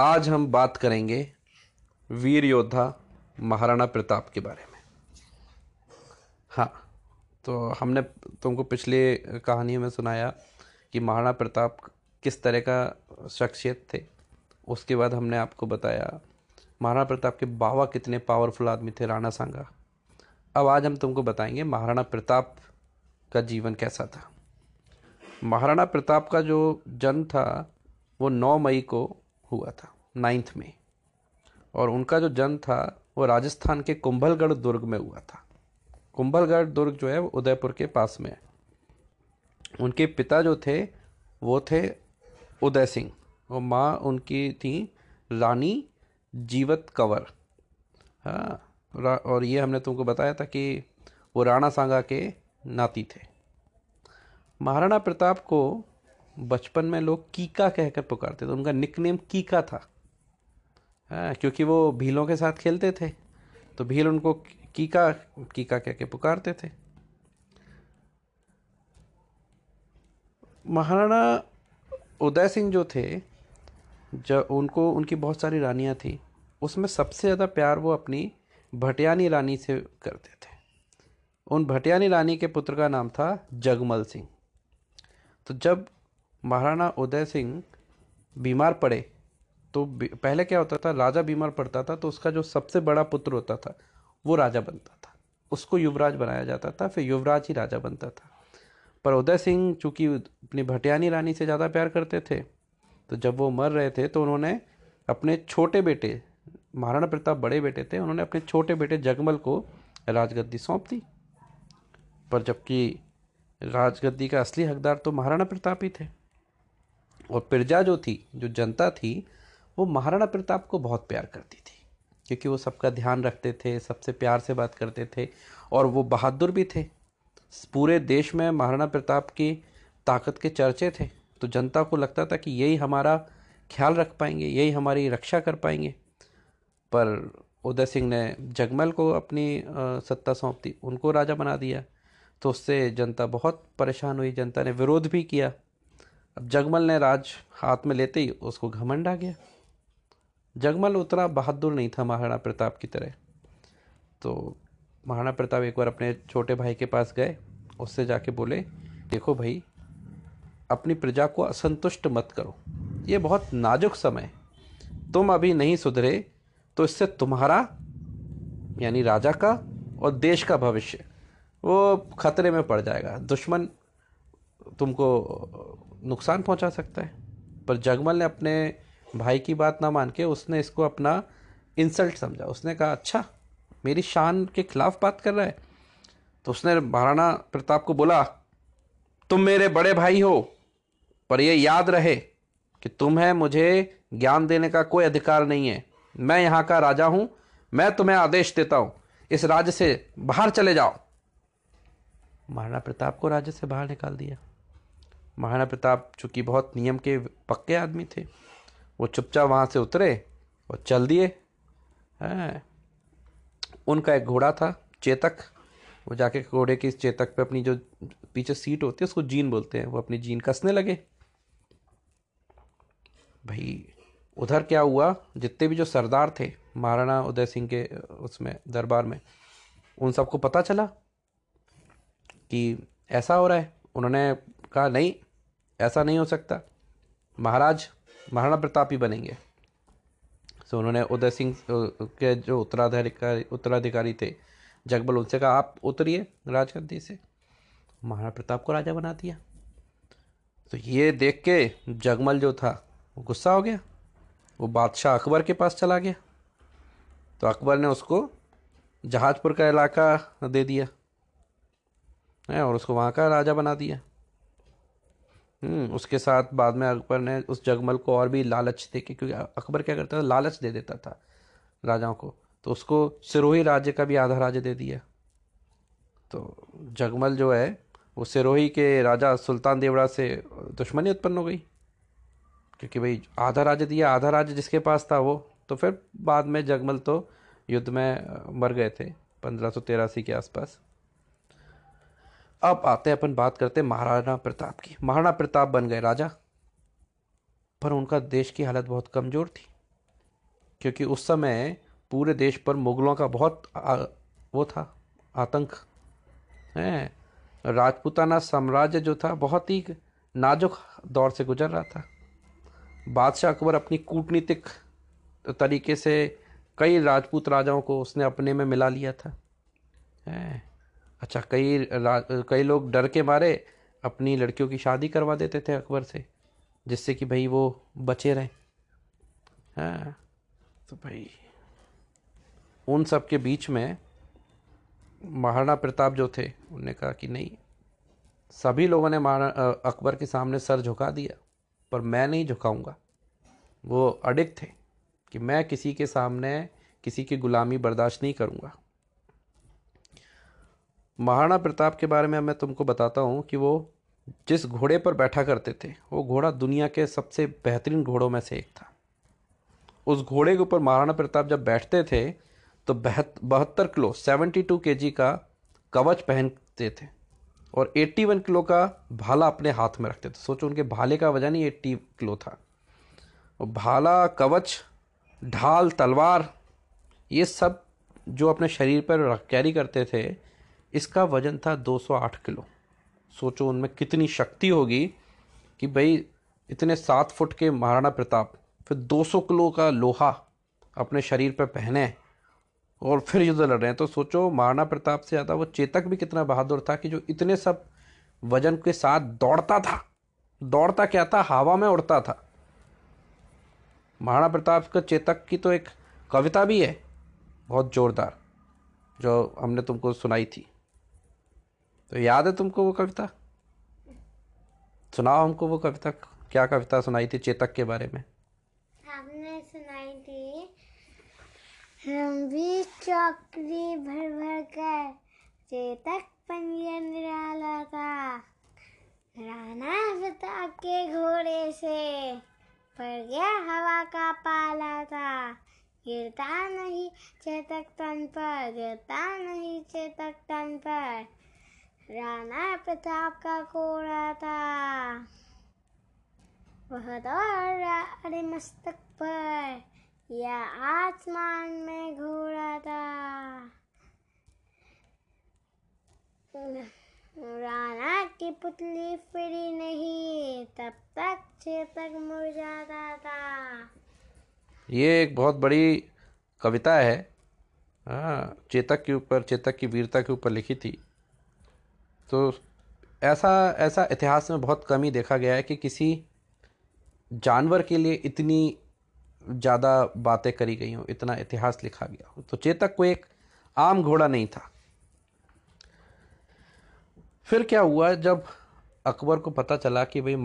आज हम बात करेंगे वीर योद्धा महाराणा प्रताप के बारे में। हाँ तो हमने तुमको पिछले कहानी में सुनाया कि महाराणा प्रताप किस तरह का शख्सियत थे। उसके बाद हमने आपको बताया महाराणा प्रताप के बाबा कितने पावरफुल आदमी थे राणा सांगा। अब आज हम तुमको बताएँगे महाराणा प्रताप का जीवन कैसा था। महाराणा प्रताप का जो जन्म था वो 9 मई को हुआ था नाइन्थ में। और उनका जो जन्म था, वो राजस्थान के कुंभलगढ़ दुर्ग में हुआ था। कुंभलगढ़ दुर्ग जो है, वो उदयपुर के पास में है। उनके पिता जो थे, वो थे उदय सिंह। और माँ उनकी थी रानी जीवत कंवर। हाँ और ये हमने तुमको बताया था कि वो राणा सांगा के नाती थे। महाराणा प्रताप को बचपन में लोग कीका कहकर पुकारते थे, उनका निकनेम कीका था। हाँ क्योंकि वो भीलों के साथ खेलते थे तो भील उनको कीका कीका कह के पुकारते थे। महाराणा उदय सिंह जो थे, जब उनको, उनकी बहुत सारी रानियाँ थी, उसमें सबसे ज़्यादा प्यार वो अपनी भटियानी रानी से करते थे। उन भटियानी रानी के पुत्र का नाम था जगमल सिंह। तो जब महाराणा उदय सिंह बीमार पड़े तो पहले क्या होता था, राजा बीमार पड़ता था तो उसका जो सबसे बड़ा पुत्र होता था, वो राजा बनता था। उसको युवराज बनाया जाता था, फिर युवराज ही राजा बनता था। पर उदय सिंह चूँकि अपनी भटियानी रानी से ज़्यादा प्यार करते थे तो जब वो मर रहे थे तो उन्होंने अपने छोटे बेटे, महाराणा प्रताप बड़े बेटे थे, उन्होंने अपने छोटे बेटे जगमल को राजगद्दी सौंप दी। पर जबकि राजगद्दी का असली हकदार तो महाराणा प्रताप ही थे। और प्रजा जो थी, जो जनता थी, वो महाराणा प्रताप को बहुत प्यार करती थी, क्योंकि वो सबका ध्यान रखते थे, सबसे प्यार से बात करते थे और वो बहादुर भी थे। पूरे देश में महाराणा प्रताप की ताकत के चर्चे थे तो जनता को लगता था कि यही हमारा ख्याल रख पाएँगे, यही हमारी रक्षा कर पाएँगे। पर उदय सिंह ने जगमल को अपनी सत्ता सौंप दी उनको राजा बना दिया तो उससे जनता बहुत परेशान हुई, जनता ने विरोध भी किया। अब जगमल ने राज हाथ में लेते ही उसको घमंड आ गया। जगमल उतना बहादुर नहीं था महाराणा प्रताप की तरह। तो महाराणा प्रताप एक बार अपने छोटे भाई के पास गए, उससे जाके बोले, देखो भाई, अपनी प्रजा को असंतुष्ट मत करो। ये बहुत नाजुक समय तुम अभी नहीं सुधरे तो इससे तुम्हारा, यानी राजा का और देश का भविष्य, वो खतरे में पड़ जाएगा। दुश्मन तुमको नुकसान पहुँचा सकता है। पर जगमल ने अपने भाई की बात ना मान के उसने इसको अपना इंसल्ट समझा। उसने कहा अच्छा मेरी शान के खिलाफ बात कर रहा है। तो उसने महाराणा प्रताप को बोला, तुम मेरे बड़े भाई हो, पर यह याद रहे कि तुम्हें मुझे ज्ञान देने का कोई अधिकार नहीं है। मैं यहाँ का राजा हूँ, मैं तुम्हें आदेश देता हूँ, इस राज्य से बाहर चले जाओ। महाराणा प्रताप को राज्य से बाहर निकाल दिया। महाराणा प्रताप चूँकि बहुत नियम के पक्के आदमी थे, वो चुपचाप वहाँ से उतरे और चल दिए। हैं। उनका एक घोड़ा था, चेतक। वो जाके घोड़े की चेतक पे अपनी जो पीछे सीट होती है, उसको जीन बोलते हैं। वो अपनी जीन कसने लगे। भाई, उधर क्या हुआ? जितने भी जो सरदार थे, महाराणा उदय सिंह के, उसमें, दरबार में, उन सबको पता चला कि ऐसा हो रहा है। उन्होंने कहा, नहीं ऐसा नहीं हो सकता। महाराज महाराणा प्रताप ही बनेंगे। तो उन्होंने उदय सिंह के जो उत्तराधिकारी उत्तराधिकारी थे, जगबल, उनसे कहा, आप उतरिए राजगद्दी से। महाराणा प्रताप को राजा बना दिया। तो ये देख के जगमल जो था, वो गुस्सा हो गया। वो बादशाह अकबर के पास चला गया। तो अकबर ने उसको जहाजपुर का इलाका दे दिया और उसको वहाँ का राजा बना दिया। उसके साथ बाद में अकबर ने उस जगमल को और भी लालच दे के, क्योंकि अकबर क्या करता था? लालच दे देता था राजाओं को। तो उसको सिरोही राज्य का भी आधा राज्य दे दिया। तो जगमल जो है, वो सिरोही के राजा सुल्तान देवड़ा से दुश्मनी उत्पन्न हो गई। क्योंकि भाई, आधा राज्य दिया, आधा राज्य जिसके पास था वो। तो फिर बाद में जगमल तो युद्ध में मर गए थे, पंद्रह सौ तिरासी के आसपास। अब आते हैं अपन बात करते हैं महाराणा प्रताप की। महाराणा प्रताप बन गए राजा पर उनका देश की हालत बहुत कमज़ोर थी क्योंकि उस समय पूरे देश पर मुगलों का बहुत आ, वो था आतंक। है राजपूताना साम्राज्य जो था बहुत ही नाजुक दौर से गुजर रहा था। बादशाह अकबर अपनी कूटनीतिक तरीके से कई राजपूत राजाओं को उसने अपने में मिला लिया था। है अच्छा कई कई लोग डर के मारे अपनी लड़कियों की शादी करवा देते थे अकबर से, जिससे कि भाई वो बचे रहें। हाँ तो भाई, उन सब के बीच में महाराणा प्रताप जो थे, उनने कहा कि नहीं, सभी लोगों ने महाराणा अकबर के सामने सर झुका दिया, पर मैं नहीं झुकाऊँगा। वो अडिग थे कि मैं किसी के सामने किसी की गुलामी बर्दाश्त नहीं करूँगा। महाराणा प्रताप के बारे में मैं तुमको बताता हूँ कि वो जिस घोड़े पर बैठा करते थे, वो घोड़ा दुनिया के सबसे बेहतरीन घोड़ों में से एक था। उस घोड़े के ऊपर महाराणा प्रताप जब बैठते थे तो बहत, बहत्तर किलो, सेवेंटी टू के जी का कवच पहनते थे और एट्टी वन किलो का भाला अपने हाथ में रखते थे। सोचो, उनके भाले का वज़न ही एट्टी किलो था। और भाला, कवच, ढाल, तलवार, ये सब जो अपने शरीर पर कैरी करते थे इसका वज़न था 208 किलो। सोचो उनमें कितनी शक्ति होगी कि भाई इतने सात फुट के महाराणा प्रताप, फिर 200 किलो का लोहा अपने शरीर पर पहने और फिर युद्ध लड़ रहे हैं। तो सोचो महाराणा प्रताप से ज़्यादा वो चेतक भी कितना बहादुर था कि जो इतने सब वज़न के साथ दौड़ता था। दौड़ता क्या था? हवा में उड़ता था। महाराणा प्रताप का चेतक की तो एक कविता भी है, बहुत ज़ोरदार, जो हमने तुमको सुनाई थी। तो याद है तुमको वो कविता? सुनाओ हमको वो कविता, क्या कविता सुनाई थी चेतक के बारे में? आपने सुनाई थी, हम भी चौकरी भर भर कर चेतक पंजन निराला था। राणा प्रताप के घोड़े से पड़ गया हवा का पाला था। गिरता नहीं चेतक तन पर, गिरता नहीं चेतक तन पर। राणा प्रताप का घोड़ा था। वह दौड़ अरे मस्तक पर, या आसमान में घोड़ा था। राणा की पुतली फिरी नहीं, तब तक चेतक मुड़ जाता था। ये एक बहुत बड़ी कविता है। हाँ चेतक के ऊपर, चेतक की वीरता के ऊपर लिखी थी। तो ऐसा ऐसा इतिहास में बहुत कम ही देखा गया है कि किसी जानवर के लिए इतनी ज़्यादा बातें करी गई हों, इतना इतिहास लिखा गया हो। तो चेतक को एक आम घोड़ा नहीं था। फिर क्या हुआ जब अकबर को पता चला कि भाई